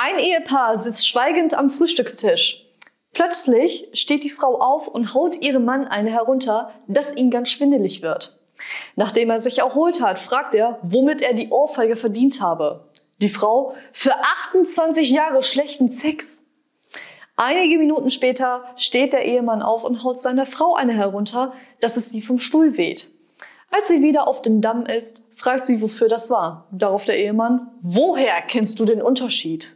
Ein Ehepaar sitzt schweigend am Frühstückstisch. Plötzlich steht die Frau auf und haut ihrem Mann eine herunter, dass ihm ganz schwindelig wird. Nachdem er sich erholt hat, fragt er, womit er die Ohrfeige verdient habe. Die Frau, für 28 Jahre schlechten Sex. Einige Minuten später steht der Ehemann auf und haut seiner Frau eine herunter, dass es sie vom Stuhl weht. Als sie wieder auf dem Damm ist, fragt sie, wofür das war. Darauf der Ehemann, woher kennst du den Unterschied?